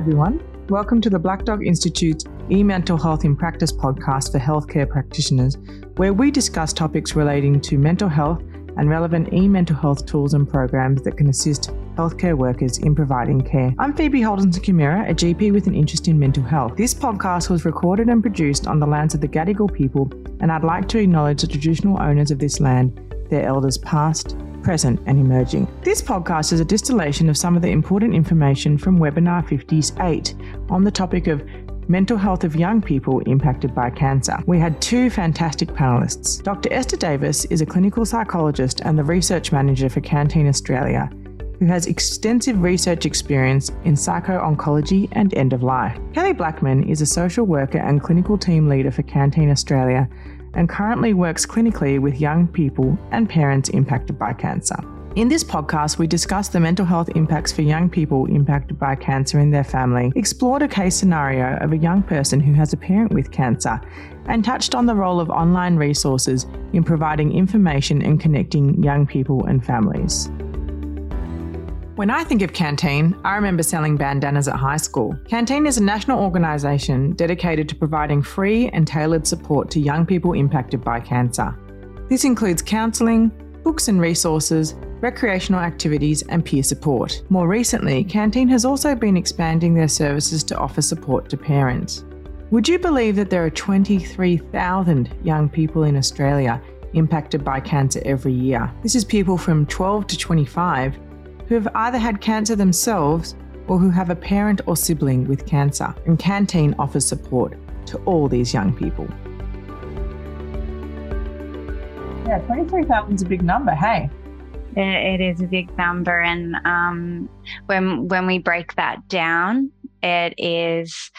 everyone. Welcome to the Black Dog Institute's e-mental health in practice podcast for healthcare practitioners, where we discuss topics relating to mental health and relevant e-mental health tools and programs that can assist healthcare workers in providing care. I'm Phoebe Holdenson Kimura, a GP with an interest in mental health. This podcast was recorded and produced on the lands of the Gadigal people, and I'd like to acknowledge the traditional owners of this land, their elders past, present, and emerging. This podcast is a distillation of some of the important information from webinar 58 on the topic of mental health of young people impacted by cancer. We had two fantastic panelists. Dr. Esther Davis is a clinical psychologist and the research manager for Canteen Australia, who has extensive research experience in psycho oncology and end of life. Kelly Blackman is a social worker and clinical team leader for Canteen Australia and currently works clinically with young people and parents impacted by cancer. In this podcast, we discuss the mental health impacts for young people impacted by cancer in their family, explored a case scenario of a young person who has a parent with cancer, and touched on the role of online resources in providing information and connecting young people and families. When I think of Canteen, I remember selling bandanas at high school. Canteen is a national organisation dedicated to providing free and tailored support to young people impacted by cancer. This includes counselling, books and resources, recreational activities, and peer support. More recently, Canteen has also been expanding their services to offer support to parents. Would you believe that there are 23,000 young people in Australia impacted by cancer every year? This is people from 12 to 25 who have either had cancer themselves or who have a parent or sibling with cancer, and Canteen offers support to all these young people. Yeah, 23,000 is a big number, hey? It is a big number, and um, when when we break that down, it is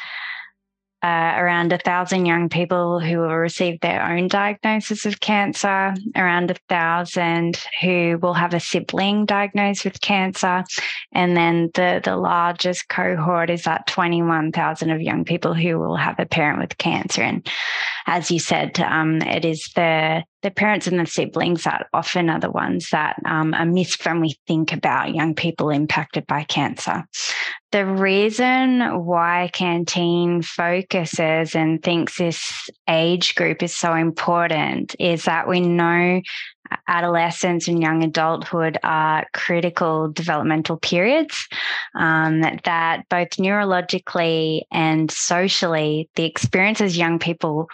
uh, around a thousand young people who will receive their own diagnosis of cancer, around a thousand who will have a sibling diagnosed with cancer, and then the the largest cohort is that twenty one thousand of young people who will have a parent with cancer. And as you said, um, it is the the parents and the siblings that often are the ones that um, are missed when we think about young people impacted by cancer. The reason why Canteen focuses and thinks this age group is so important is that we know adolescence and young adulthood are critical developmental periods um, that both neurologically and socially the experiences young people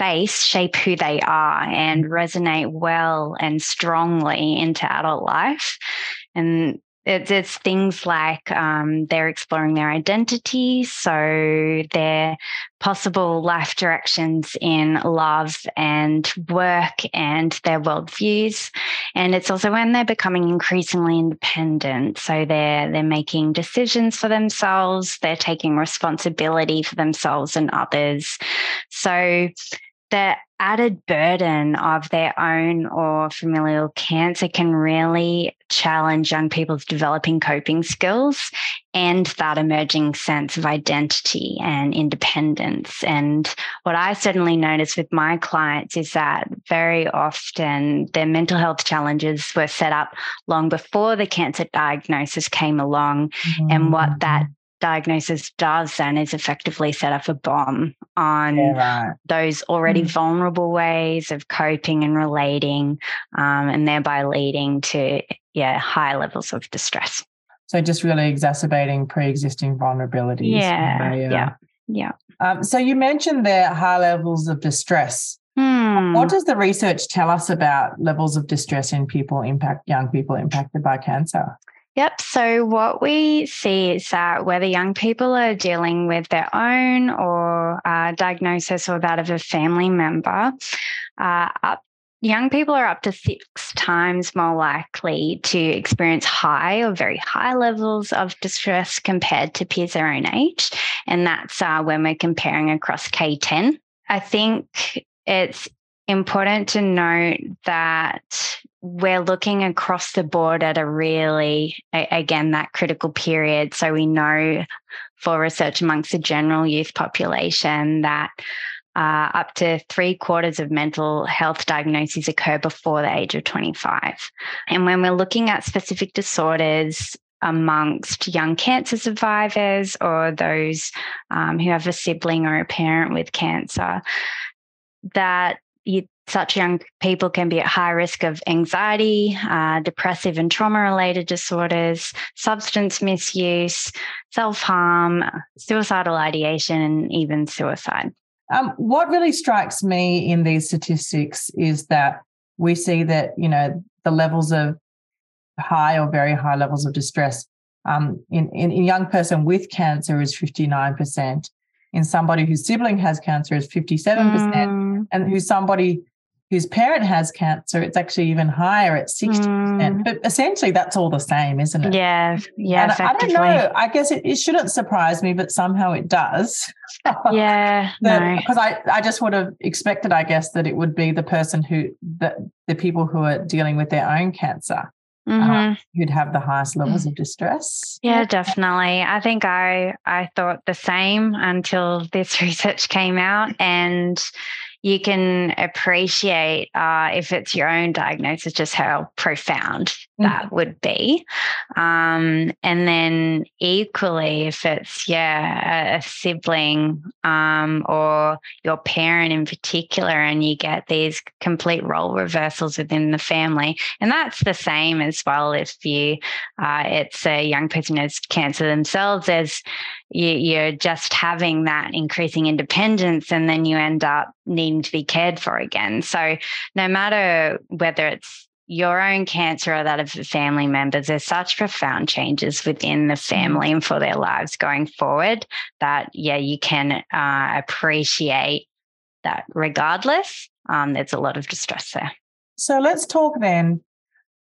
face shape who they are and resonate well and strongly into adult life and it's, it's things like um, they're exploring their identity, so their possible life directions in love and work and their worldviews. And it's also when they're becoming increasingly independent. So they're they're making decisions for themselves, they're taking responsibility for themselves and others. So the added burden of their own or familial cancer can really challenge young people's developing coping skills and that emerging sense of identity and independence. And what I certainly notice with my clients is that very often their mental health challenges were set up long before the cancer diagnosis came along. Mm-hmm. And what that diagnosis does then is effectively set up a bomb on yeah, right. those already mm. vulnerable ways of coping and relating, um, and thereby leading to yeah high levels of distress. So just really exacerbating pre-existing vulnerabilities. Yeah, yeah, yeah. Um, so you mentioned there high levels of distress. Hmm. What does the research tell us about levels of distress in people impact young people impacted by cancer? Yep. So, what we see is that whether young people are dealing with their own or uh, diagnosis or that of a family member, uh, up, young people are up to six times more likely to experience high or very high levels of distress compared to peers their own age. And that's uh, when we're comparing across K10. I think it's important to note that we're looking across the board at a really, again, that critical period. So we know for research amongst the general youth population that uh, up to three quarters of mental health diagnoses occur before the age of 25. And when we're looking at specific disorders, amongst young cancer survivors or those um, who have a sibling or a parent with cancer that you, such young people can be at high risk of anxiety, uh, depressive and trauma related disorders, substance misuse, self harm, suicidal ideation, and even suicide. Um, what really strikes me in these statistics is that we see that, you know, the levels of high or very high levels of distress um, in, in, in a young person with cancer is 59%. In somebody whose sibling has cancer is 57%. Mm. And who's somebody whose parent has cancer, it's actually even higher at 60%. Mm. But essentially, that's all the same, isn't it? Yeah. Yeah. I don't know. I guess it, it shouldn't surprise me, but somehow it does. yeah. Because no. I, I just would have expected, I guess, that it would be the person who, the, the people who are dealing with their own cancer uh, mm-hmm. uh, you'd have the highest levels of distress. Yeah, definitely. I think I I thought the same until this research came out, and you can appreciate uh, if it's your own diagnosis just how profound mm-hmm. that would be um, and then equally if it's yeah a, a sibling um, or your parent in particular and you get these complete role reversals within the family and that's the same as well if you uh, it's a young person who has cancer themselves as you, are just having that increasing independence and then you end up needing to be cared for again. So no matter whether it's your own cancer or that of the family members, there's such profound changes within the mm-hmm. family and for their lives going forward that, yeah, you can uh, appreciate that regardless. Um, there's a lot of distress there. So let's talk then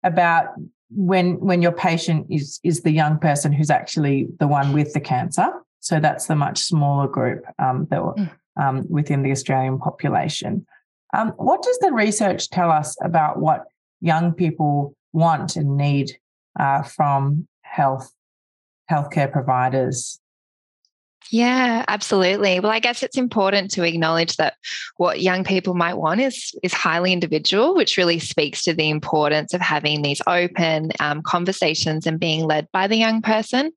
about when when your patient is is the young person who's actually the one with the cancer. So that's the much smaller group um, that mm. um, within the Australian population. Um, what does the research tell us about what young people want and need uh, from health healthcare providers yeah, absolutely. Well, I guess it's important to acknowledge that what young people might want is is highly individual, which really speaks to the importance of having these open um, conversations and being led by the young person.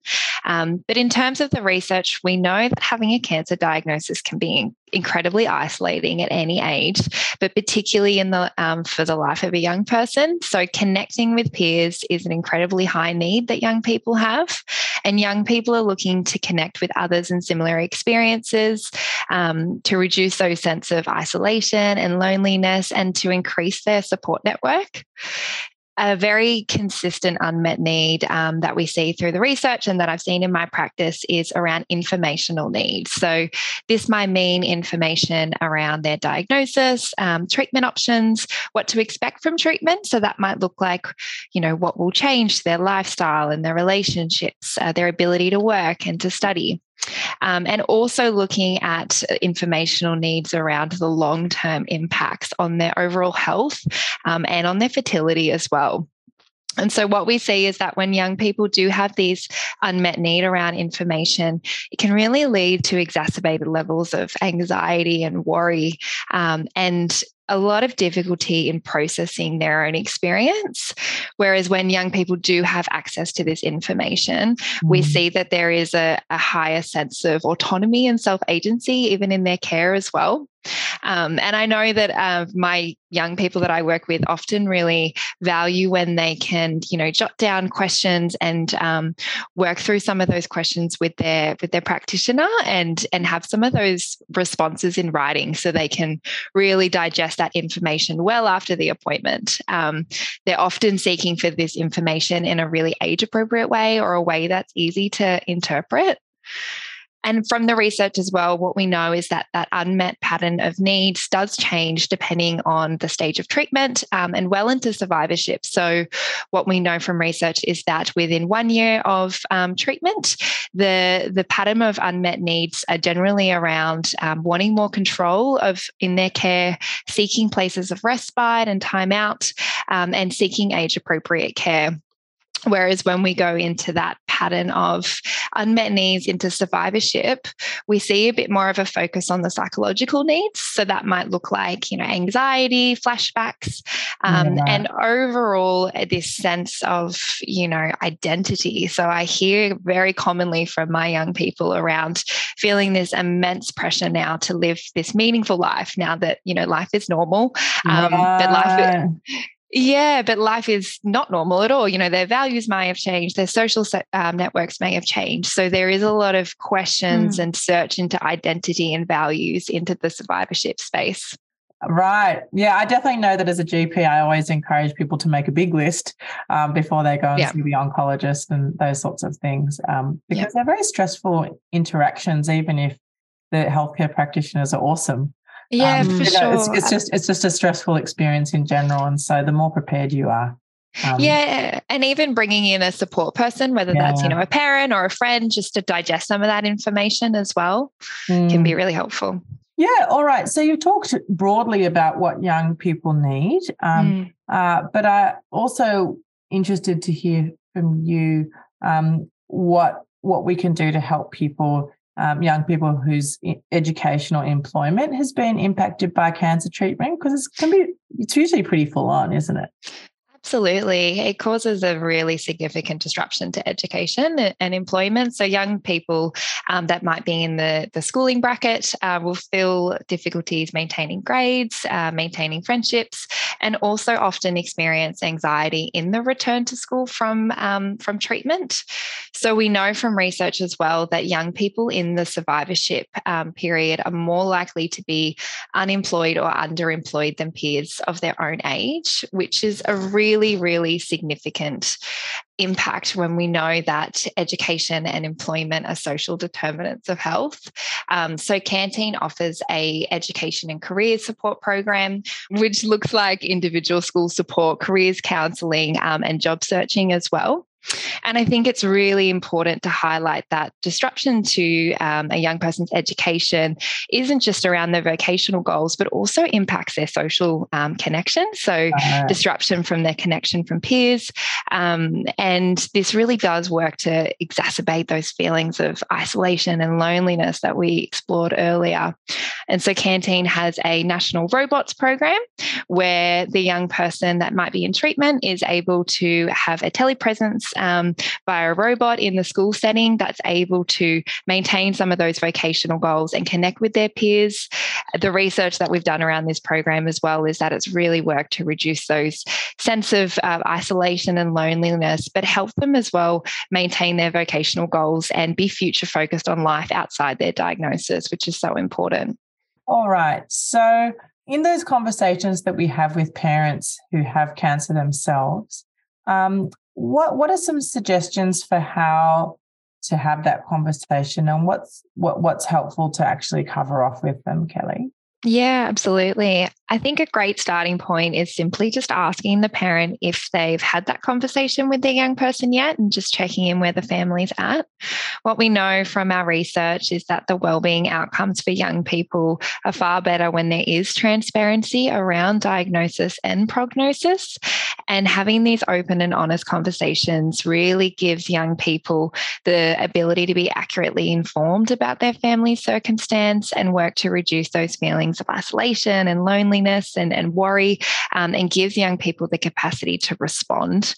Um, but in terms of the research, we know that having a cancer diagnosis can be incredibly isolating at any age, but particularly in the um, for the life of a young person. So connecting with peers is an incredibly high need that young people have, and young people are looking to connect with others in similar experiences um, to reduce those sense of isolation and loneliness, and to increase their support network a very consistent unmet need um, that we see through the research and that I've seen in my practice is around informational needs. So, this might mean information around their diagnosis, um, treatment options, what to expect from treatment. So, that might look like, you know, what will change their lifestyle and their relationships, uh, their ability to work and to study. Um, and also looking at informational needs around the long term impacts on their overall health um, and on their fertility as well. And so, what we see is that when young people do have these unmet need around information, it can really lead to exacerbated levels of anxiety and worry. Um, and a lot of difficulty in processing their own experience. Whereas when young people do have access to this information, mm. we see that there is a, a higher sense of autonomy and self agency, even in their care as well. Um, and I know that uh, my young people that I work with often really value when they can, you know, jot down questions and um, work through some of those questions with their with their practitioner and and have some of those responses in writing so they can really digest that information well after the appointment. Um, they're often seeking for this information in a really age appropriate way or a way that's easy to interpret. And from the research as well, what we know is that that unmet pattern of needs does change depending on the stage of treatment um, and well into survivorship. So, what we know from research is that within one year of um, treatment, the the pattern of unmet needs are generally around um, wanting more control of in their care, seeking places of respite and time out, um, and seeking age appropriate care Whereas when we go into that pattern of unmet needs into survivorship, we see a bit more of a focus on the psychological needs. So that might look like, you know, anxiety, flashbacks, um, yeah. and overall uh, this sense of, you know, identity. So I hear very commonly from my young people around feeling this immense pressure now to live this meaningful life now that, you know, life is normal. Um, yeah. But life yeah, but life is not normal at all. You know, their values may have changed, their social um, networks may have changed. So there is a lot of questions mm. and search into identity and values into the survivorship space. Right. Yeah, I definitely know that as a GP, I always encourage people to make a big list um, before they go and yeah. see the oncologist and those sorts of things um, because yeah. they're very stressful interactions, even if the healthcare practitioners are awesome. Yeah, um, for know, sure. It's, it's, just it's just a stressful experience in general, and so the more prepared you are. Um, yeah, and even bringing in a support person, whether yeah. that's you know a parent or a friend, just to digest some of that information as well, mm. can be really helpful. Yeah, all right. So you talked broadly about what young people need, um, mm. uh, but I also interested to hear from you um, what what we can do to help people um, young people whose education or employment has been impacted by cancer treatment? Because it can be, it's usually pretty full on, isn't it? Absolutely. It causes a really significant disruption to education and employment. So, young people um, that might be in the, the schooling bracket uh, will feel difficulties maintaining grades, uh, maintaining friendships, and also often experience anxiety in the return to school from, um, from treatment. So, we know from research as well that young people in the survivorship um, period are more likely to be unemployed or underemployed than peers of their own age, which is a really really, really significant impact when we know that education and employment are social determinants of health. Um, so Canteen offers a education and career support program, which looks like individual school support, careers counselling, um, and job searching as well. And I think it's really important to highlight that disruption to um, a young person's education isn't just around their vocational goals, but also impacts their social um, connection. So, uh, disruption from their connection from peers. Um, and this really does work to exacerbate those feelings of isolation and loneliness that we explored earlier. And so, Canteen has a national robots program where the young person that might be in treatment is able to have a telepresence um, by a robot in the school setting that's able to maintain some of those vocational goals and connect with their peers. The research that we've done around this program as well is that it's really worked to reduce those sense of uh, isolation and loneliness, but help them as well maintain their vocational goals and be future focused on life outside their diagnosis, which is so important. All right. So, in those conversations that we have with parents who have cancer themselves, um, what what are some suggestions for how to have that conversation and what's what what's helpful to actually cover off with them kelly yeah, absolutely. I think a great starting point is simply just asking the parent if they've had that conversation with their young person yet and just checking in where the family's at. What we know from our research is that the wellbeing outcomes for young people are far better when there is transparency around diagnosis and prognosis. And having these open and honest conversations really gives young people the ability to be accurately informed about their family circumstance and work to reduce those feelings feelings of isolation and loneliness and, and worry um, and gives young people the capacity to respond.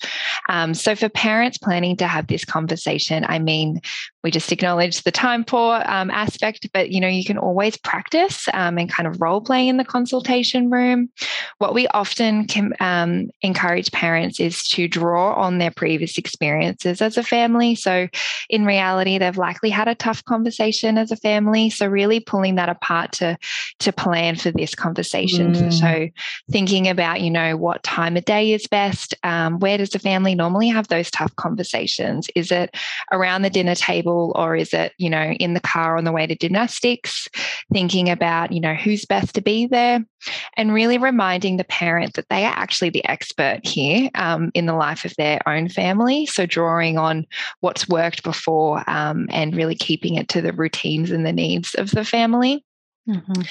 Um, so, for parents planning to have this conversation, I mean, we just acknowledge the time poor um, aspect, but you know, you can always practice um, and kind of role play in the consultation room. What we often can um, encourage parents is to draw on their previous experiences as a family. So, in reality, they've likely had a tough conversation as a family. So, really pulling that apart to to plan for this conversation. Mm. So, thinking about you know what time of day is best. Um, where does the family normally have those tough conversations? Is it around the dinner table? School or is it, you know, in the car on the way to gymnastics, thinking about, you know, who's best to be there and really reminding the parent that they are actually the expert here um, in the life of their own family. So drawing on what's worked before um, and really keeping it to the routines and the needs of the family. Mm-hmm.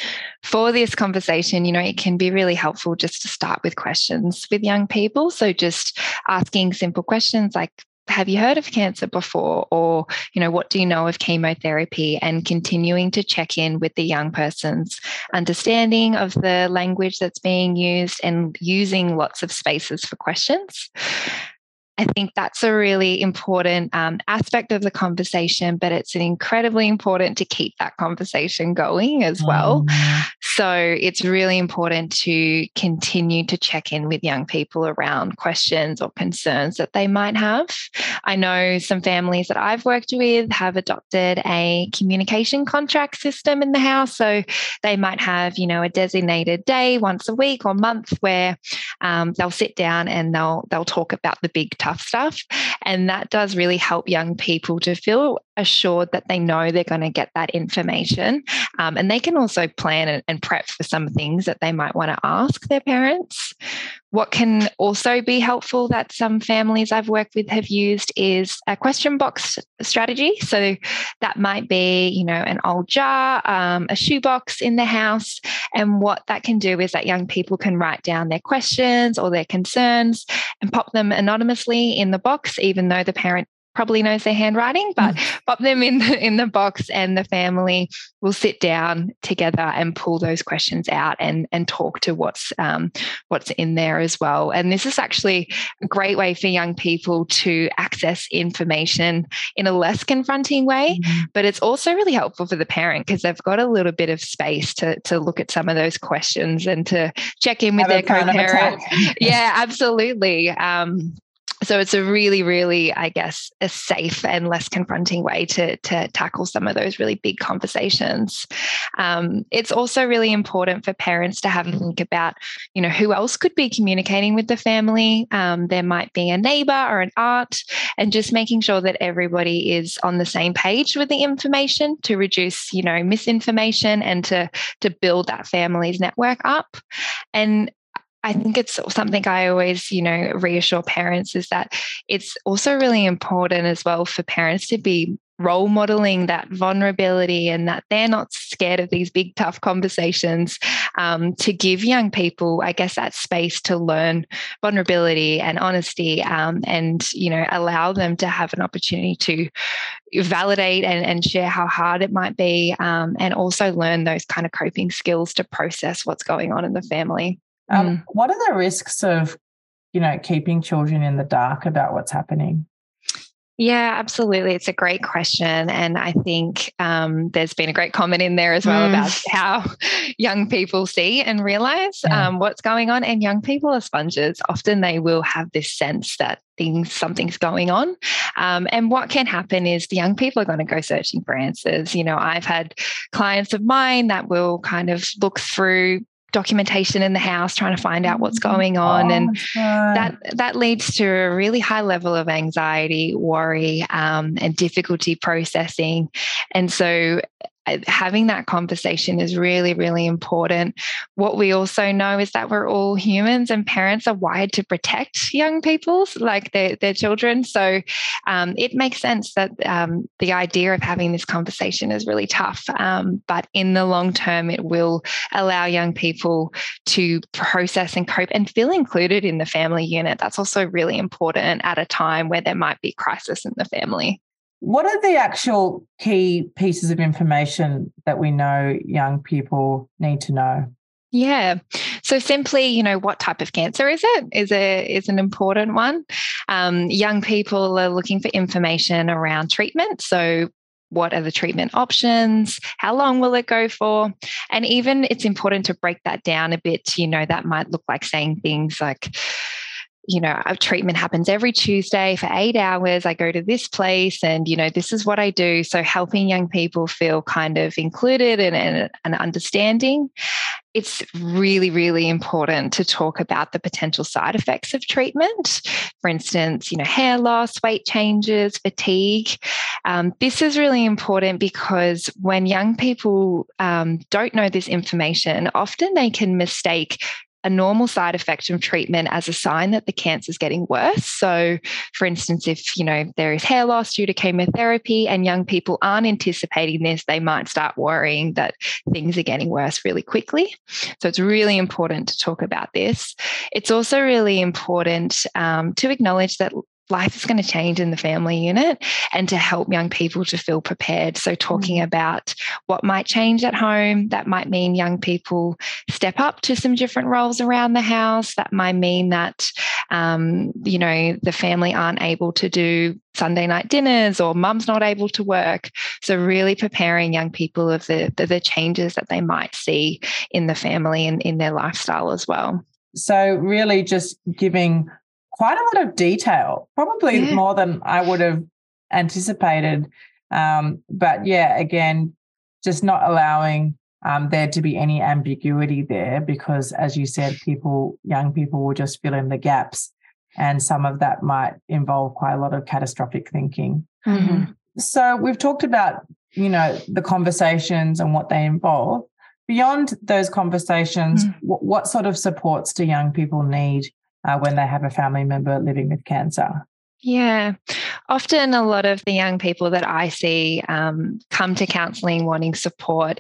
For this conversation, you know, it can be really helpful just to start with questions with young people. So just asking simple questions like, have you heard of cancer before? Or you know what do you know of chemotherapy? And continuing to check in with the young person's understanding of the language that's being used and using lots of spaces for questions I think that's a really important um, aspect of the conversation, but it's incredibly important to keep that conversation going as well. Mm. So it's really important to continue to check in with young people around questions or concerns that they might have. I know some families that I've worked with have adopted a communication contract system in the house. So they might have, you know, a designated day once a week or month where um, they'll sit down and they'll they'll talk about the big tough stuff. And that does really help young people to feel assured that they know they're going to get that information. Um, and they can also plan and, and prep for some things that they might want to ask their parents. What can also be helpful that some families I've worked with have used is a question box strategy. So that might be, you know, an old jar, um, a shoebox in the house. And what that can do is that young people can write down their questions or their concerns and pop them anonymously in the box, even though the parent probably knows their handwriting, but mm. pop them in the, in the box and the family will sit down together and pull those questions out and, and talk to what's um, what's in there as well. And this is actually a great way for young people to access information in a less confronting way, mm. but it's also really helpful for the parent because they've got a little bit of space to, to look at some of those questions and to check in with Have their co-parent. yeah, absolutely. Um, so it's a really really i guess a safe and less confronting way to, to tackle some of those really big conversations. Um, it's also really important for parents to have a think about you know who else could be communicating with the family. Um, there might be a neighbor or an aunt and just making sure that everybody is on the same page with the information to reduce you know misinformation and to to build that family's network up. And I think it's something I always, you know, reassure parents is that it's also really important as well for parents to be role modeling that vulnerability and that they're not scared of these big tough conversations um, to give young people i guess that space to learn vulnerability and honesty um, and you know allow them to have an opportunity to validate and, and share how hard it might be um, and also learn those kind of coping skills to process what's going on in the family um, mm. What are the risks of, you know, keeping children in the dark about what's happening? Yeah, absolutely. It's a great question. And I think um, there's been a great comment in there as well mm. about how young people see and realize yeah. um, what's going on. And young people are sponges. Often they will have this sense that things, something's going on. Um, and what can happen is the young people are going to go searching for answers. You know, I've had clients of mine that will kind of look through documentation in the house trying to find out what's mm-hmm. going on. Oh, and that that leads to a really high level of anxiety worry um, and difficulty processing. And so having that conversation is really, really important. What we also know is that we're all humans and parents are wired to protect young people's, like their, their children. So um, it makes sense that um, the idea of having this conversation is really tough. Um, but in the long term, it will allow young people to process and cope and feel included in the family unit. That's also really important at a time where there might be crisis in the family. What are the actual key pieces of information that we know young people need to know? Yeah. So simply, you know, what type of cancer is it? Is a is an important one. Um, young people are looking for information around treatment. So what are the treatment options? How long will it go for? And even it's important to break that down a bit. You know, that might look like saying things like, you know, a treatment happens every Tuesday for eight hours. I go to this place and, you know, this is what I do. So helping young people feel kind of included and, and, and understanding. It's really, really important to talk about the potential side effects of treatment. For instance, you know, hair loss, weight changes, fatigue. Um, this is really important because when young people um, don't know this information, often they can mistake a normal side effect of treatment as a sign that the cancer is getting worse. So, for instance, if you know there is hair loss due to chemotherapy and young people aren't anticipating this, they might start worrying that things are getting worse really quickly. So, it's really important to talk about this. It's also really important um, to acknowledge that life is going to change in the family unit and to help young people to feel prepared. So, talking mm. about what might change at home, that might mean young people step up to some different roles around the house. That might mean that, um, you know, the family aren't able to do Sunday night dinners or mum's not able to work. So, really preparing young people of the, the, the changes that they might see in the family and in their lifestyle as well. So, really just giving quite a lot of detail, probably yeah. more than I would have anticipated. Um, but yeah, again, just not allowing um, there to be any ambiguity there because, as you said, people, young people will just fill in the gaps. And some of that might involve quite a lot of catastrophic thinking. Mm-hmm. So we've talked about, you know, the conversations and what they involve. Beyond those conversations, mm. what, what sort of supports do young people need uh, when they have a family member living with cancer. Yeah. Often, a lot of the young people that I see um, come to counseling wanting support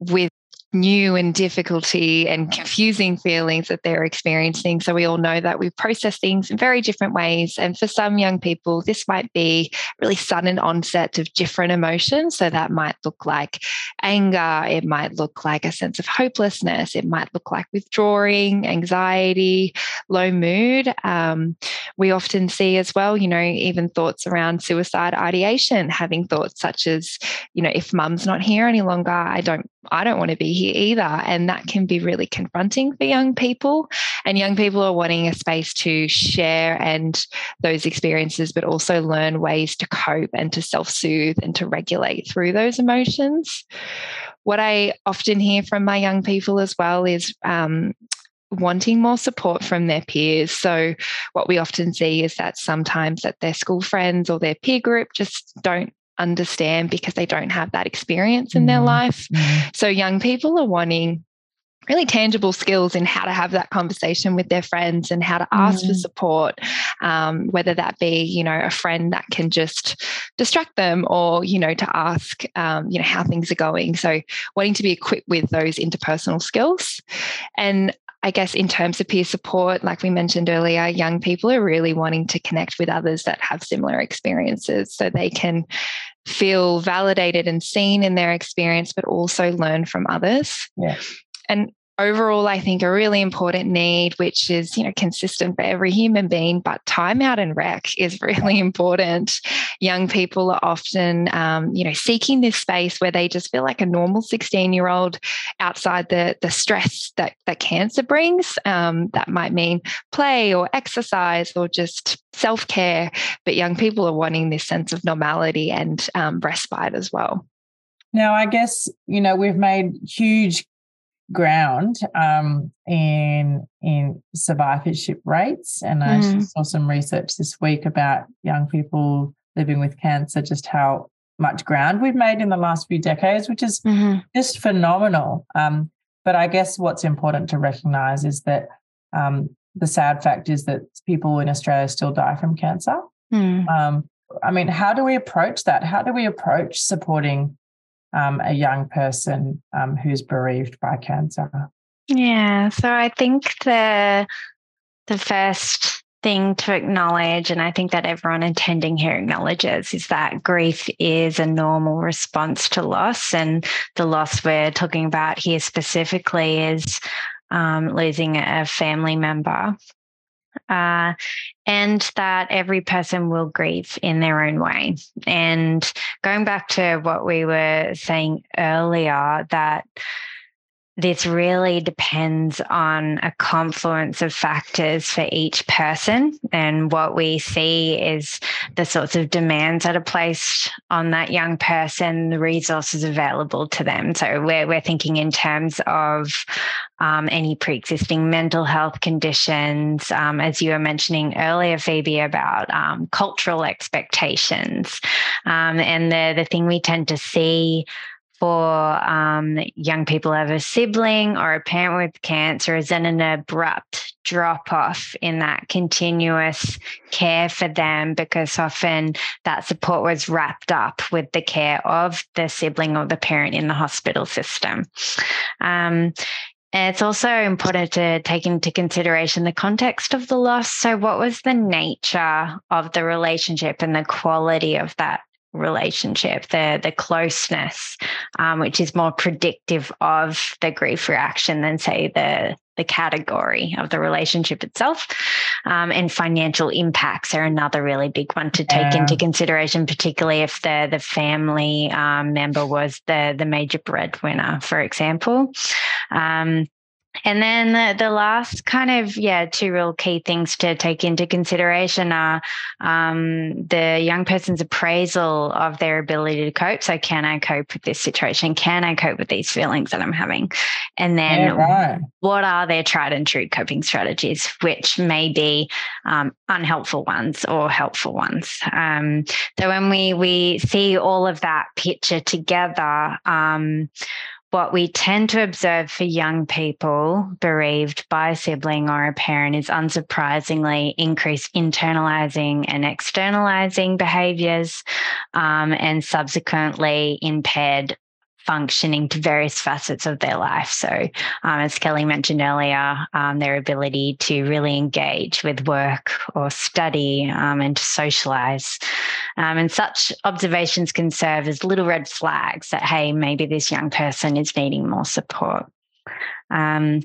with new and difficulty and confusing feelings that they're experiencing. So we all know that we process things in very different ways. And for some young people, this might be really sudden onset of different emotions. So that might look like anger, it might look like a sense of hopelessness, it might look like withdrawing, anxiety, low mood. Um, we often see as well, you know, even thoughts around suicide ideation, having thoughts such as, you know, if mum's not here any longer, I don't I don't want to be here either. And that can be really confronting for young people. And young people are wanting a space to share and those experiences, but also learn ways to cope and to self soothe and to regulate through those emotions. What I often hear from my young people as well is um, wanting more support from their peers. So what we often see is that sometimes that their school friends or their peer group just don't understand because they don't have that experience in mm. their life. Mm. So young people are wanting really tangible skills in how to have that conversation with their friends and how to ask mm. for support um, whether that be you know a friend that can just distract them or you know to ask um, you know how things are going so wanting to be equipped with those interpersonal skills and I guess in terms of peer support, like we mentioned earlier, young people are really wanting to connect with others that have similar experiences so they can feel validated and seen in their experience, but also learn from others. Yeah. And overall i think a really important need which is you know consistent for every human being but time out and rec is really important. Young people are often um, you know seeking this space where they just feel like a normal 16 year old outside the the stress that that cancer brings. Um, that might mean play or exercise or just self-care but young people are wanting this sense of normality and um, respite as well. Now, I guess, you know, we've made huge ground um, in in survivorship rates, and I mm. saw some research this week about young people living with cancer, just how much ground we've made in the last few decades, which is mm-hmm. just phenomenal. Um, but I guess what's important to recognise is that um, the sad fact is that people in Australia still die from cancer. Mm. Um, I mean, how do we approach that? How do we approach supporting um, a young person um, who's bereaved by cancer? Yeah, so I think the the first thing to acknowledge, and I think that everyone attending here acknowledges, is that grief is a normal response to loss, and the loss we're talking about here specifically is um, losing a family member uh, and that every person will grieve in their own way. And going back to what we were saying earlier, that this really depends on a confluence of factors for each person. And what we see is the sorts of demands that are placed on that young person, the resources available to them. So we're, we're thinking in terms of um, any pre existing mental health conditions, um, as you were mentioning earlier, Phoebe, about um, cultural expectations. Um, and the, the thing we tend to see for um, young people who have a sibling or a parent with cancer is then an abrupt drop off in that continuous care for them because often that support was wrapped up with the care of the sibling or the parent in the hospital system. Um, it's also important to take into consideration the context of the loss. So, what was the nature of the relationship and the quality of that relationship, the the closeness, um, which is more predictive of the grief reaction than say the the category of the relationship itself. Um, and financial impacts are another really big one to take yeah. into consideration, particularly if the the family um, member was the the major breadwinner, for example. Um, and then the, the, last kind of, yeah, two real key things to take into consideration are um, the young person's appraisal of their ability to cope. So, can I cope with this situation? Can I cope with these feelings that I'm having? And then, yeah, right. what are their tried and true coping strategies, which may be um, unhelpful ones or helpful ones? Um, so, when we we see all of that picture together, um, what we tend to observe for young people bereaved by a sibling or a parent is unsurprisingly increased internalizing and externalizing behaviors um, and subsequently impaired functioning to various facets of their life. So, um, as Kelly mentioned earlier, um, their ability to really engage with work or study um, and to socialize. Um, and such observations can serve as little red flags that, hey, maybe this young person is needing more support. Um,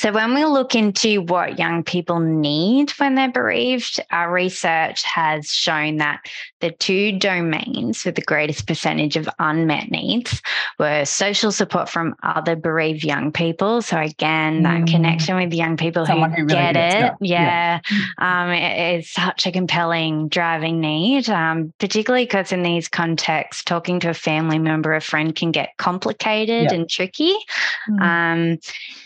so, when we look into what young people need when they're bereaved, our research has shown that the two domains with the greatest percentage of unmet needs were social support from other bereaved young people. So, again, that mm. connection with young people Someone who, who really get it. Yeah. yeah. Um, it is such a compelling driving need, um, particularly because in these contexts, talking to a family member, a friend can get complicated yeah. and tricky. Mm. Um,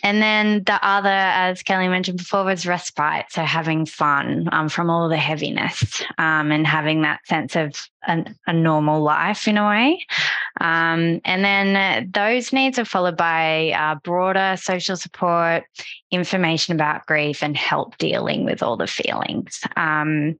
and then the other, as Kelly mentioned before, was respite. So having fun um, from all the heaviness um, and having that sense of an, a normal life in a way. Um, and then those needs are followed by uh, broader social support, information about grief, and help dealing with all the feelings. Um,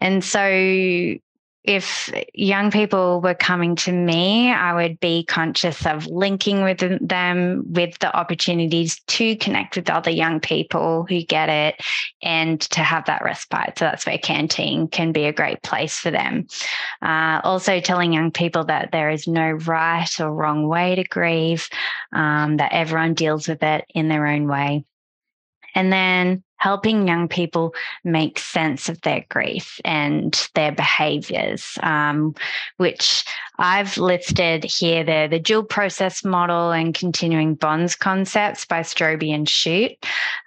and so if young people were coming to me, I would be conscious of linking with them with the opportunities to connect with other young people who get it and to have that respite. So that's where canteen can be a great place for them. Uh, also, telling young people that there is no right or wrong way to grieve, um, that everyone deals with it in their own way. And then helping young people make sense of their grief and their behaviors, um, which I've listed here the, dual process model and continuing bonds concepts by Stroebe and Schut.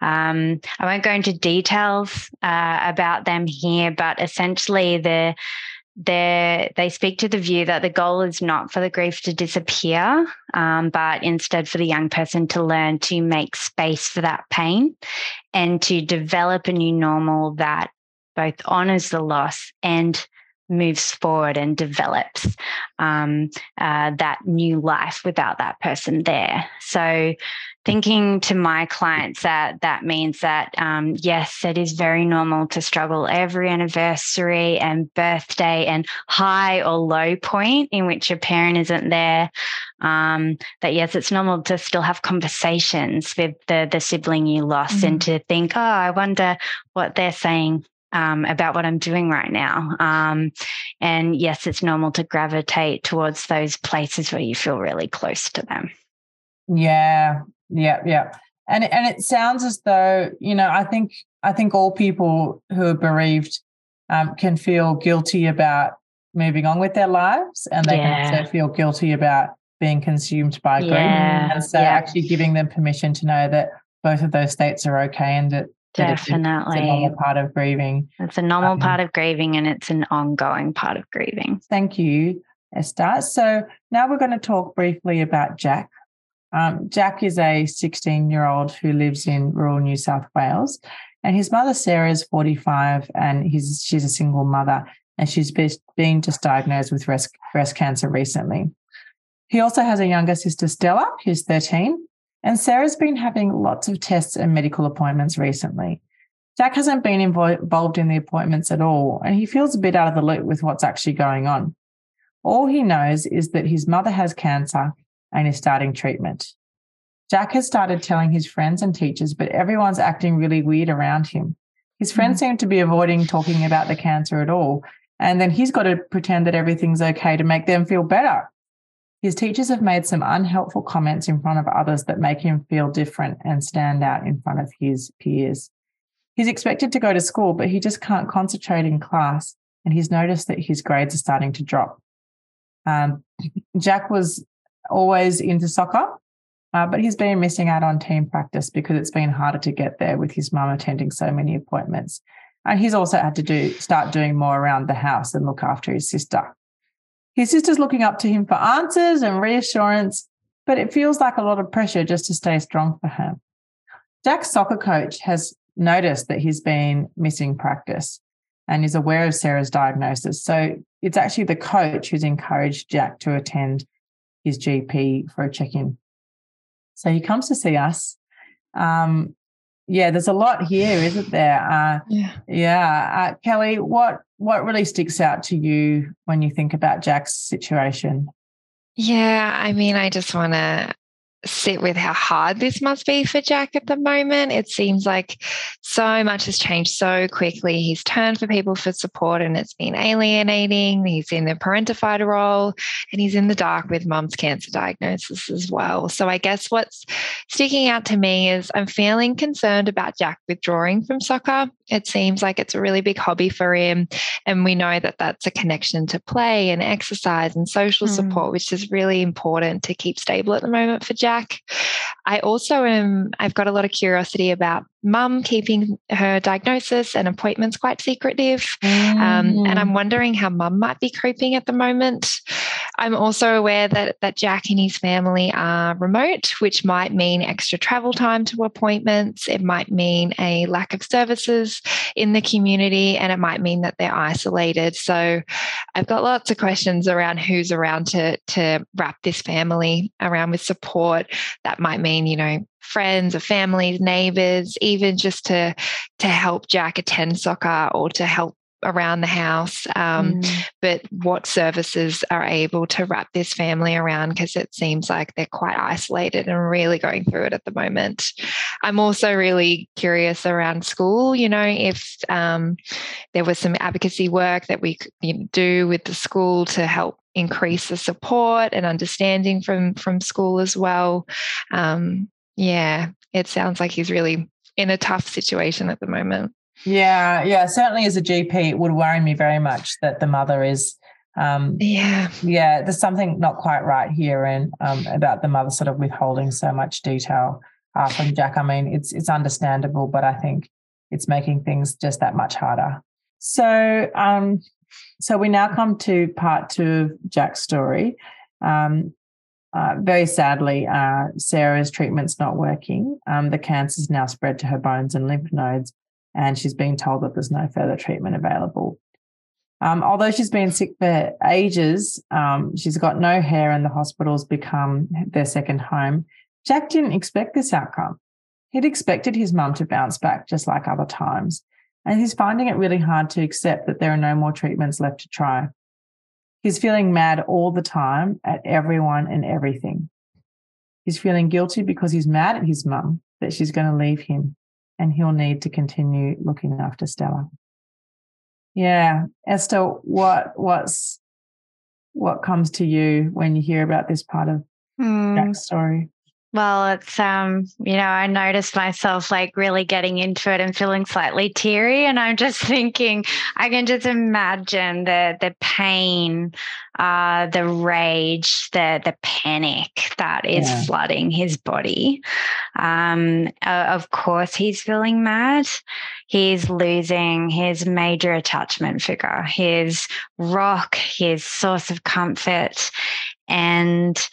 Um, I won't go into details uh, about them here, but essentially the they speak to the view that the goal is not for the grief to disappear, um, but instead for the young person to learn to make space for that pain and to develop a new normal that both honors the loss and moves forward and develops um, uh, that new life without that person there. So thinking to my clients that that means that um, yes, it is very normal to struggle every anniversary and birthday and high or low point in which a parent isn't there. Um, that yes, it's normal to still have conversations with the the sibling you lost mm-hmm. and to think, oh, I wonder what they're saying um, about what I'm doing right now. Um, and yes, it's normal to gravitate towards those places where you feel really close to them. Yeah, yeah, yeah. And and it sounds as though you know I think I think all people who are bereaved um, can feel guilty about moving on with their lives, and they yeah. can also feel guilty about being consumed by grief. Yeah. And so, yeah. actually giving them permission to know that both of those states are okay and that Definitely. It's a normal part of grieving. It's a normal um, part of grieving and it's an ongoing part of grieving. Thank you, Esther. So now we're going to talk briefly about Jack. Um, Jack is a 16 year old who lives in rural New South Wales. And his mother, Sarah, is 45 and he's, she's a single mother. And she's been just diagnosed with breast, breast cancer recently. He also has a younger sister, Stella, who's 13, and Sarah's been having lots of tests and medical appointments recently. Jack hasn't been involved in the appointments at all, and he feels a bit out of the loop with what's actually going on. All he knows is that his mother has cancer and is starting treatment. Jack has started telling his friends and teachers, but everyone's acting really weird around him. His friends mm. seem to be avoiding talking about the cancer at all. And then he's got to pretend that everything's okay to make them feel better. His teachers have made some unhelpful comments in front of others that make him feel different and stand out in front of his peers. He's expected to go to school, but he just can't concentrate in class. And he's noticed that his grades are starting to drop. Um, Jack was always into soccer, uh, but he's been missing out on team practice because it's been harder to get there with his mum attending so many appointments. And he's also had to do start doing more around the house and look after his sister. His sister's looking up to him for answers and reassurance, but it feels like a lot of pressure just to stay strong for her. Jack's soccer coach has noticed that he's been missing practice and is aware of Sarah's diagnosis. So it's actually the coach who's encouraged Jack to attend his GP for a check in. So he comes to see us. Um, yeah, there's a lot here, isn't there? Uh, yeah. Yeah. Uh, Kelly, what what really sticks out to you when you think about Jack's situation? Yeah, I mean, I just want to sit with how hard this must be for Jack at the moment. It seems like so much has changed so quickly. He's turned for people for support and it's been alienating. He's in the parentified role and he's in the dark with mum's cancer diagnosis as well. So I guess what's sticking out to me is I'm feeling concerned about Jack withdrawing from soccer. It seems like it's a really big hobby for him. And we know that that's a connection to play and exercise and social mm. support, which is really important to keep stable at the moment for Jack. Jack. I also am, I've got a lot of curiosity about mum keeping her diagnosis and appointments quite secretive. Mm. Um, and I'm mm. wondering how mum might be coping at the moment. I'm also aware that, that Jack and his family are remote, which might mean extra travel time to appointments. It might mean a lack of services in the community, and it might mean that they're isolated. So I've got lots of questions around who's around to, to wrap this family around with support. That might mean, you know, friends or families, neighbors, even just to to help Jack attend soccer or to help around the house. Um, mm. But what services are able to wrap this family around because it seems like they're quite isolated and really going through it at the moment. I'm also really curious around school. You know, if um, there was some advocacy work that we could you know, do with the school to help increase the support and understanding from from school as well. Um, yeah, it sounds like he's really in a tough situation at the moment. Yeah, yeah. Certainly, as a GP, it would worry me very much that the mother is. Um, yeah, yeah. There's something not quite right here, and um, about the mother sort of withholding so much detail uh, from Jack. I mean, it's it's understandable, but I think it's making things just that much harder. So, um, so we now come to part two of Jack's story. Um, uh, very sadly, uh, Sarah's treatment's not working. Um, the cancer's now spread to her bones and lymph nodes, and she's being told that there's no further treatment available. Um, although she's been sick for ages, um, she's got no hair, and the hospital's become their second home. Jack didn't expect this outcome. He'd expected his mum to bounce back just like other times, and he's finding it really hard to accept that there are no more treatments left to try. He's feeling mad all the time at everyone and everything. He's feeling guilty because he's mad at his mum that she's going to leave him and he'll need to continue looking after Stella. Yeah, Esther, what what's what comes to you when you hear about this part of mm. Jack's story? Well, it's um, you know, I noticed myself like really getting into it and feeling slightly teary, and I'm just thinking, I can just imagine the the pain, uh, the rage, the the panic that is yeah. flooding his body. Um, uh, of course, he's feeling mad. He's losing his major attachment figure, his rock, his source of comfort, and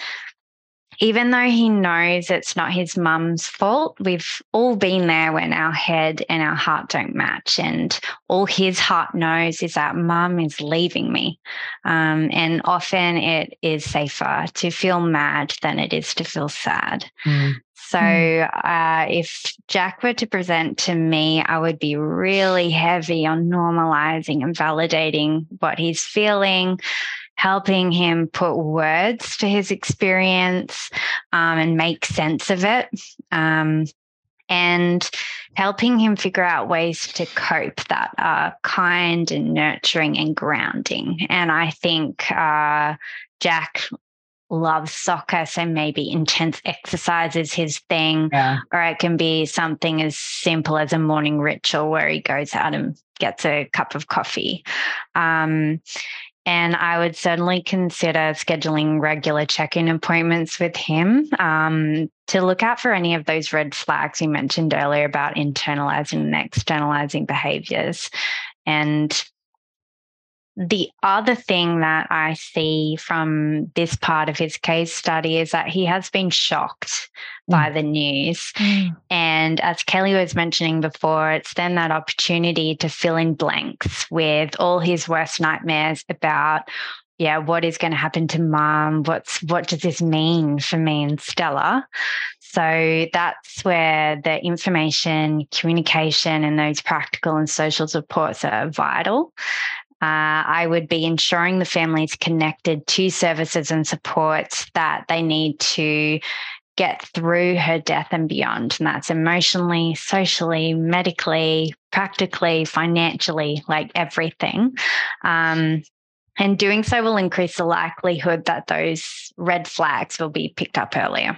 even though he knows it's not his mum's fault, we've all been there when our head and our heart don't match. And all his heart knows is that mum is leaving me. Um, and often it is safer to feel mad than it is to feel sad. Mm. So, uh, if Jack were to present to me, I would be really heavy on normalizing and validating what he's feeling, helping him put words to his experience um, and make sense of it. Um, and helping him figure out ways to cope that are kind and nurturing and grounding. And I think uh, Jack loves soccer, so maybe intense exercise is his thing, yeah. or it can be something as simple as a morning ritual where he goes out and gets a cup of coffee. Um, and I would certainly consider scheduling regular check in appointments with him um, to look out for any of those red flags you mentioned earlier about internalizing and externalizing behaviors. And the other thing that I see from this part of his case study is that he has been shocked mm. by the news. Mm. And as Kelly was mentioning before, it's then that opportunity to fill in blanks with all his worst nightmares about yeah, what is going to happen to mom? What's what does this mean for me and Stella? So that's where the information, communication, and those practical and social supports are vital. Uh, I would be ensuring the family is connected to services and supports that they need to get through her death and beyond. And that's emotionally, socially, medically, practically, financially, like everything. Um, and doing so will increase the likelihood that those red flags will be picked up earlier.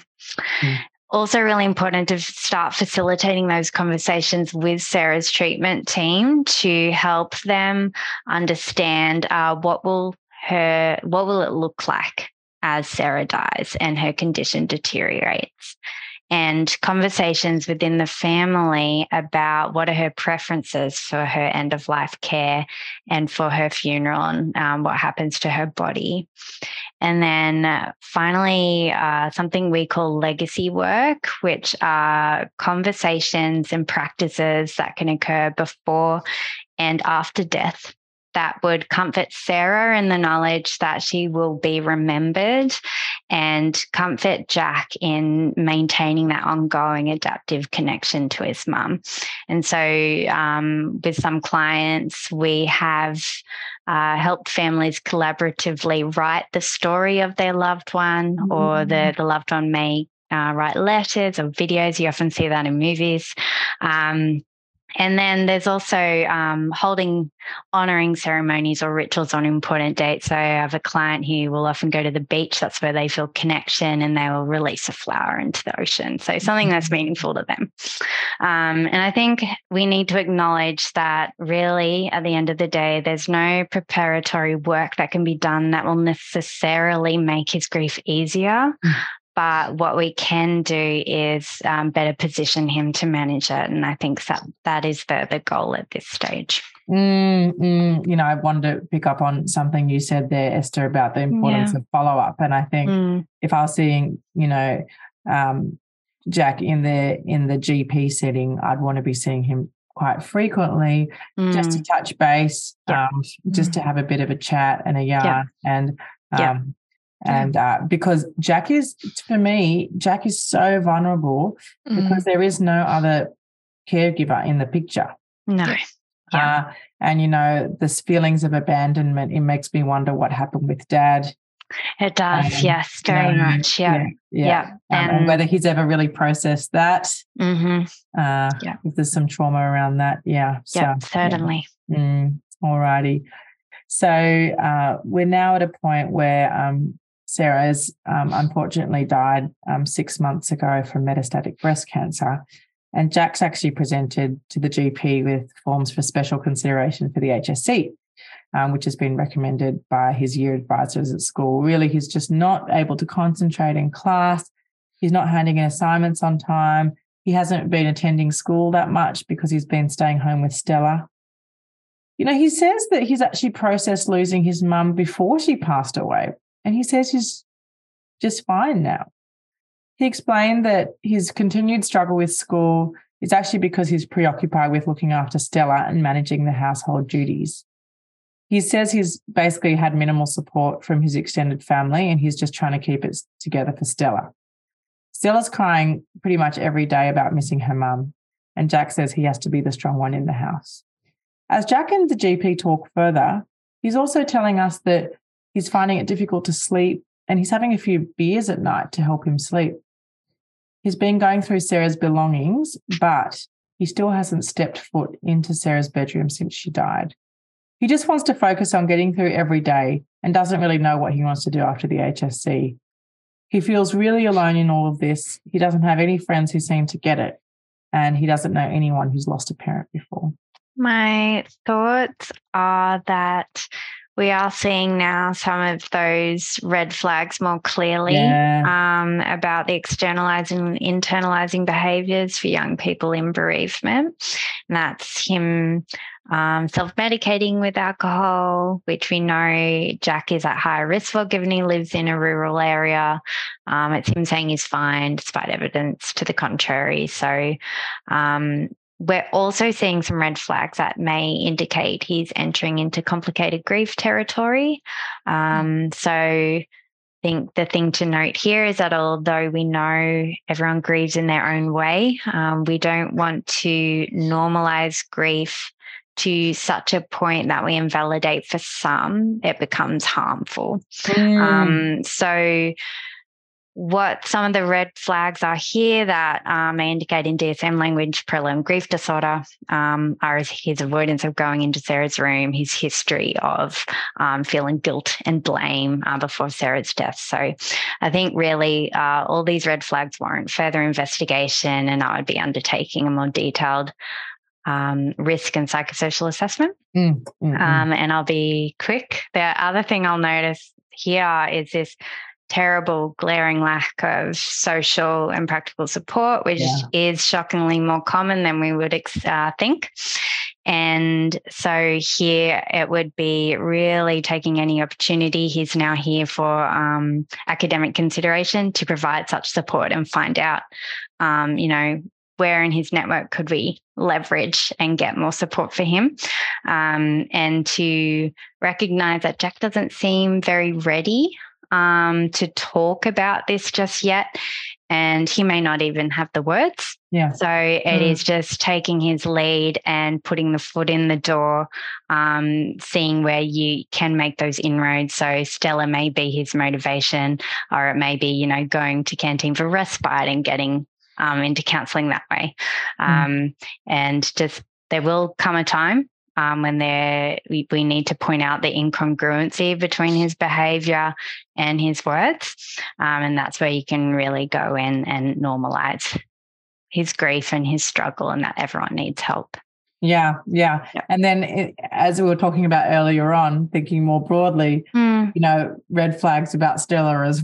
Mm also really important to start facilitating those conversations with Sarah's treatment team to help them understand uh, what will her what will it look like as Sarah dies and her condition deteriorates and conversations within the family about what are her preferences for her end of life care and for her funeral and um, what happens to her body. And then uh, finally, uh, something we call legacy work, which are conversations and practices that can occur before and after death that would comfort Sarah in the knowledge that she will be remembered and comfort Jack in maintaining that ongoing adaptive connection to his mum. And so, um, with some clients, we have uh, helped families collaboratively write the story of their loved one, mm-hmm. or the, mm. the loved one may uh, write letters or videos. You often see that in movies. Um, and then there's also um, holding honoring ceremonies or rituals on important dates. So I have a client who will often go to the beach. That's where they feel connection and they will release a flower into the ocean. So something that's mm-hmm. meaningful to them. Um, and I think we need to acknowledge that really at the end of the day, there's no preparatory work that can be done that will necessarily make his grief easier. But what we can do is um, better position him to manage it. And I think that that is the, the goal at this stage. Mm, mm, you know, I wanted to pick up on something you said there, Esther, about the importance yeah. of follow up. And I think mm. if I was seeing, you know, um, Jack in the in the GP setting, I'd want to be seeing him quite frequently, just to mm. touch base, yeah. um, just to mm. have a bit of a chat and a yarn, yeah. and um, and uh, because Jack is, for me, Jack is so vulnerable mm. because there is no other caregiver in the picture. No. Yeah. Uh, and, you know, this feelings of abandonment, it makes me wonder what happened with dad. It does, um, yes, very much. Yeah. Yeah. yeah. Um, and whether he's ever really processed that. Mm-hmm. Uh, yeah. If there's some trauma around that. Yeah. Yeah, so, certainly. Yeah. Mm, all righty. So uh, we're now at a point where um, Sarah's um, unfortunately died um, six months ago from metastatic breast cancer. And Jack's actually presented to the GP with forms for special consideration for the HSC, um, which has been recommended by his year advisors at school. Really, he's just not able to concentrate in class. He's not handing in assignments on time. He hasn't been attending school that much because he's been staying home with Stella. You know, he says that he's actually processed losing his mum before she passed away, and he says he's just fine now. He explained that his continued struggle with school is actually because he's preoccupied with looking after Stella and managing the household duties. He says he's basically had minimal support from his extended family and he's just trying to keep it together for Stella. Stella's crying pretty much every day about missing her mum, and Jack says he has to be the strong one in the house. As Jack and the GP talk further, he's also telling us that he's finding it difficult to sleep and he's having a few beers at night to help him sleep. He's been going through Sarah's belongings, but he still hasn't stepped foot into Sarah's bedroom since she died. He just wants to focus on getting through every day and doesn't really know what he wants to do after the HSC. He feels really alone in all of this. He doesn't have any friends who seem to get it, and he doesn't know anyone who's lost a parent before. My thoughts are that we are seeing now some of those red flags more clearly yeah. um, about the externalizing and internalizing behaviors for young people in bereavement. And that's him um, self medicating with alcohol, which we know Jack is at higher risk for given he lives in a rural area. Um, it's him saying he's fine despite evidence to the contrary. So, um, we're also seeing some red flags that may indicate he's entering into complicated grief territory. Um, so, I think the thing to note here is that although we know everyone grieves in their own way, um, we don't want to normalize grief to such a point that we invalidate for some, it becomes harmful. Mm. Um, so, what some of the red flags are here that um, may indicate in DSM language prolonged grief disorder um, are his avoidance of going into Sarah's room, his history of um, feeling guilt and blame uh, before Sarah's death. So I think really uh, all these red flags warrant further investigation, and I would be undertaking a more detailed um, risk and psychosocial assessment. Mm, mm, mm. um, and I'll be quick. The other thing I'll notice here is this terrible, glaring lack of social and practical support, which yeah. is shockingly more common than we would uh, think. And so here it would be really taking any opportunity. He's now here for um, academic consideration to provide such support and find out, um, you know, where in his network could we leverage and get more support for him um, and to recognize that jack doesn't seem very ready um, to talk about this just yet. And he may not even have the words. Yeah. So it mm. is just taking his lead and putting the foot in the door, um, seeing where you can make those inroads. So Stella may be his motivation, or it may be, you know, going to canteen for respite and getting um, into counseling that way. Mm. And just there will come a time um, when there we, we need to point out the incongruency between his behavior and his words um, and that's where you can really go in and normalize his grief and his struggle and that everyone needs help. Yeah yeah. And then it, as we were talking about earlier on thinking more broadly mm. you know red flags about stella as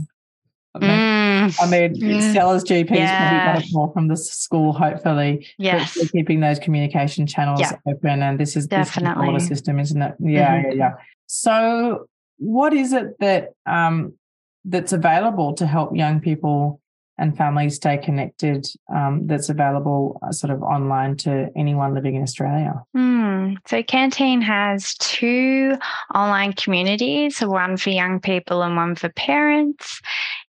mm I mean, yeah. Stella's GP is yeah. going to call from the school, hopefully. Yes. Keeping those communication channels yeah. open. And this is definitely the system, isn't it? Yeah, mm-hmm. yeah, yeah. So, what is it that um, that's available to help young people and families stay connected um, that's available uh, sort of online to anyone living in Australia? Mm. So, Canteen has two online communities one for young people and one for parents.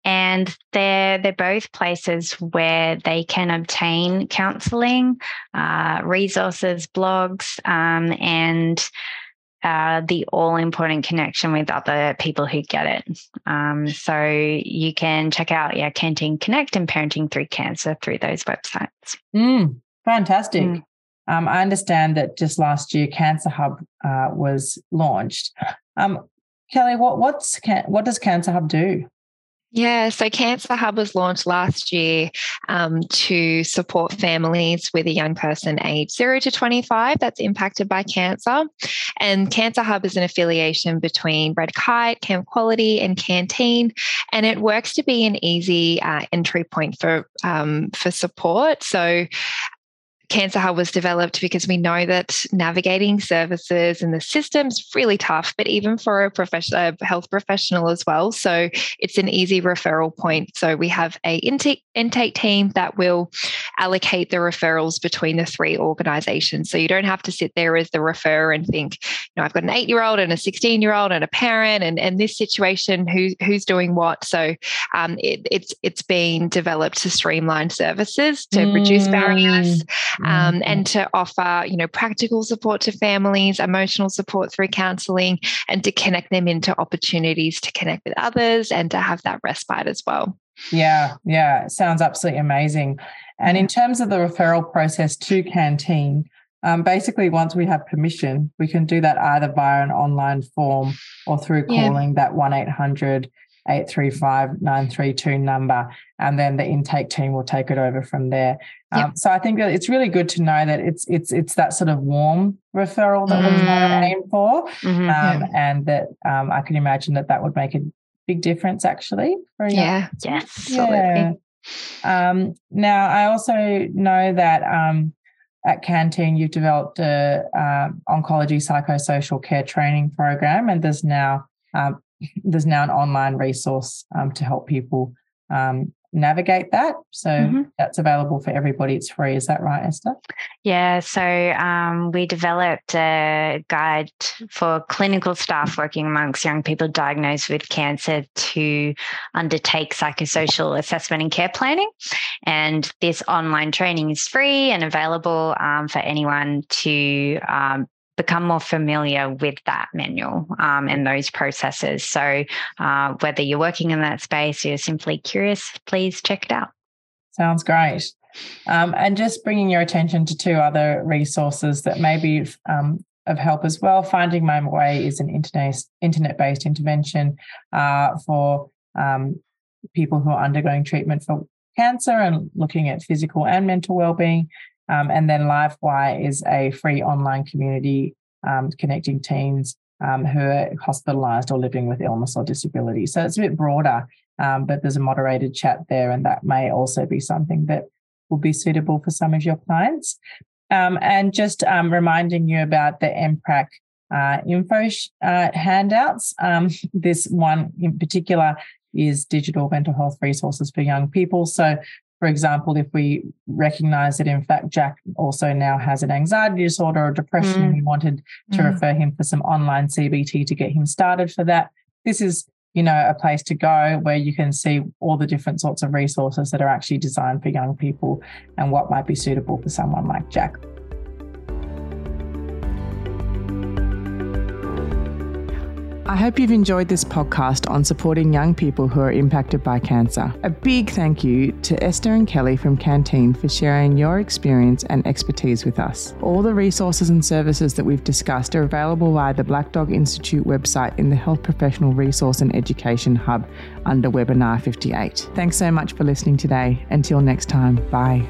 And they're, they're both places where they can obtain counseling, uh, resources, blogs, um, and uh, the all important connection with other people who get it. Um, so you can check out yeah, Canteen Connect and Parenting Through Cancer through those websites. Mm, fantastic. Mm. Um, I understand that just last year Cancer Hub uh, was launched. Um, Kelly, what what's what does Cancer Hub do? Yeah, so Cancer Hub was launched last year um, to support families with a young person aged 0 to 25 that's impacted by cancer. And Cancer Hub is an affiliation between Red Kite, Camp Quality, and Canteen, and it works to be an easy uh, entry point for um, for support. So Cancer Hub was developed because we know that navigating services and the system's really tough, but even for a, profession, a health professional as well. So it's an easy referral point. So we have a intake intake team that will allocate the referrals between the three organizations. So you don't have to sit there as the referrer and think, you know, I've got an eight year old and a 16 year old and a parent and, and this situation, who, who's doing what. So um, it, it's, it's been developed to streamline services, to mm. reduce barriers um, mm-hmm. and to offer, you know, practical support to families, emotional support through counselling, and to connect them into opportunities to connect with others and to have that respite as well. Yeah, yeah, sounds absolutely amazing. And in terms of the referral process to Canteen, um, basically, once we have permission, we can do that either via an online form or through calling yeah. that 1 800 835 932 number, and then the intake team will take it over from there. Yep. Um, so I think that it's really good to know that it's it's it's that sort of warm referral that mm. we're trying to aim for, mm-hmm. um, and that um, I can imagine that that would make a big difference actually. For yeah, yes, absolutely. Yeah. Um, now I also know that um, at Canteen you've developed a uh, oncology psychosocial care training program, and there's now um, there's now an online resource um, to help people um, navigate that. So mm-hmm. that's available for everybody. It's free. Is that right, Esther? Yeah. So um, we developed a guide for clinical staff working amongst young people diagnosed with cancer to undertake psychosocial assessment and care planning. And this online training is free and available um, for anyone to um, become more familiar with that manual um, and those processes. So, uh, whether you're working in that space or you're simply curious, please check it out. Sounds great. Um, and just bringing your attention to two other resources that may be um, of help as well. Finding My Way is an internet based intervention uh, for um, people who are undergoing treatment for cancer and looking at physical and mental well-being. Um, and then LiveWire is a free online community um, connecting teens um, who are hospitalized or living with illness or disability. So it's a bit broader, um, but there's a moderated chat there, and that may also be something that will be suitable for some of your clients. Um, and just um, reminding you about the eMHPrac uh, info uh, handouts. this one in particular is digital mental health resources for young people. So for example, if we recognize that in fact Jack also now has an anxiety disorder or depression mm. and we wanted to mm. refer him for some online CBT to get him started for that, this is you know a place to go where you can see all the different sorts of resources that are actually designed for young people and what might be suitable for someone like Jack. I hope you've enjoyed this podcast on supporting young people who are impacted by cancer. A big thank you to Esther and Kelly from Canteen for sharing your experience and expertise with us. All the resources and services that we've discussed are available via the Black Dog Institute website in the Health Professional Resource and Education Hub under Webinar 58. Thanks so much for listening today. Until next time, bye.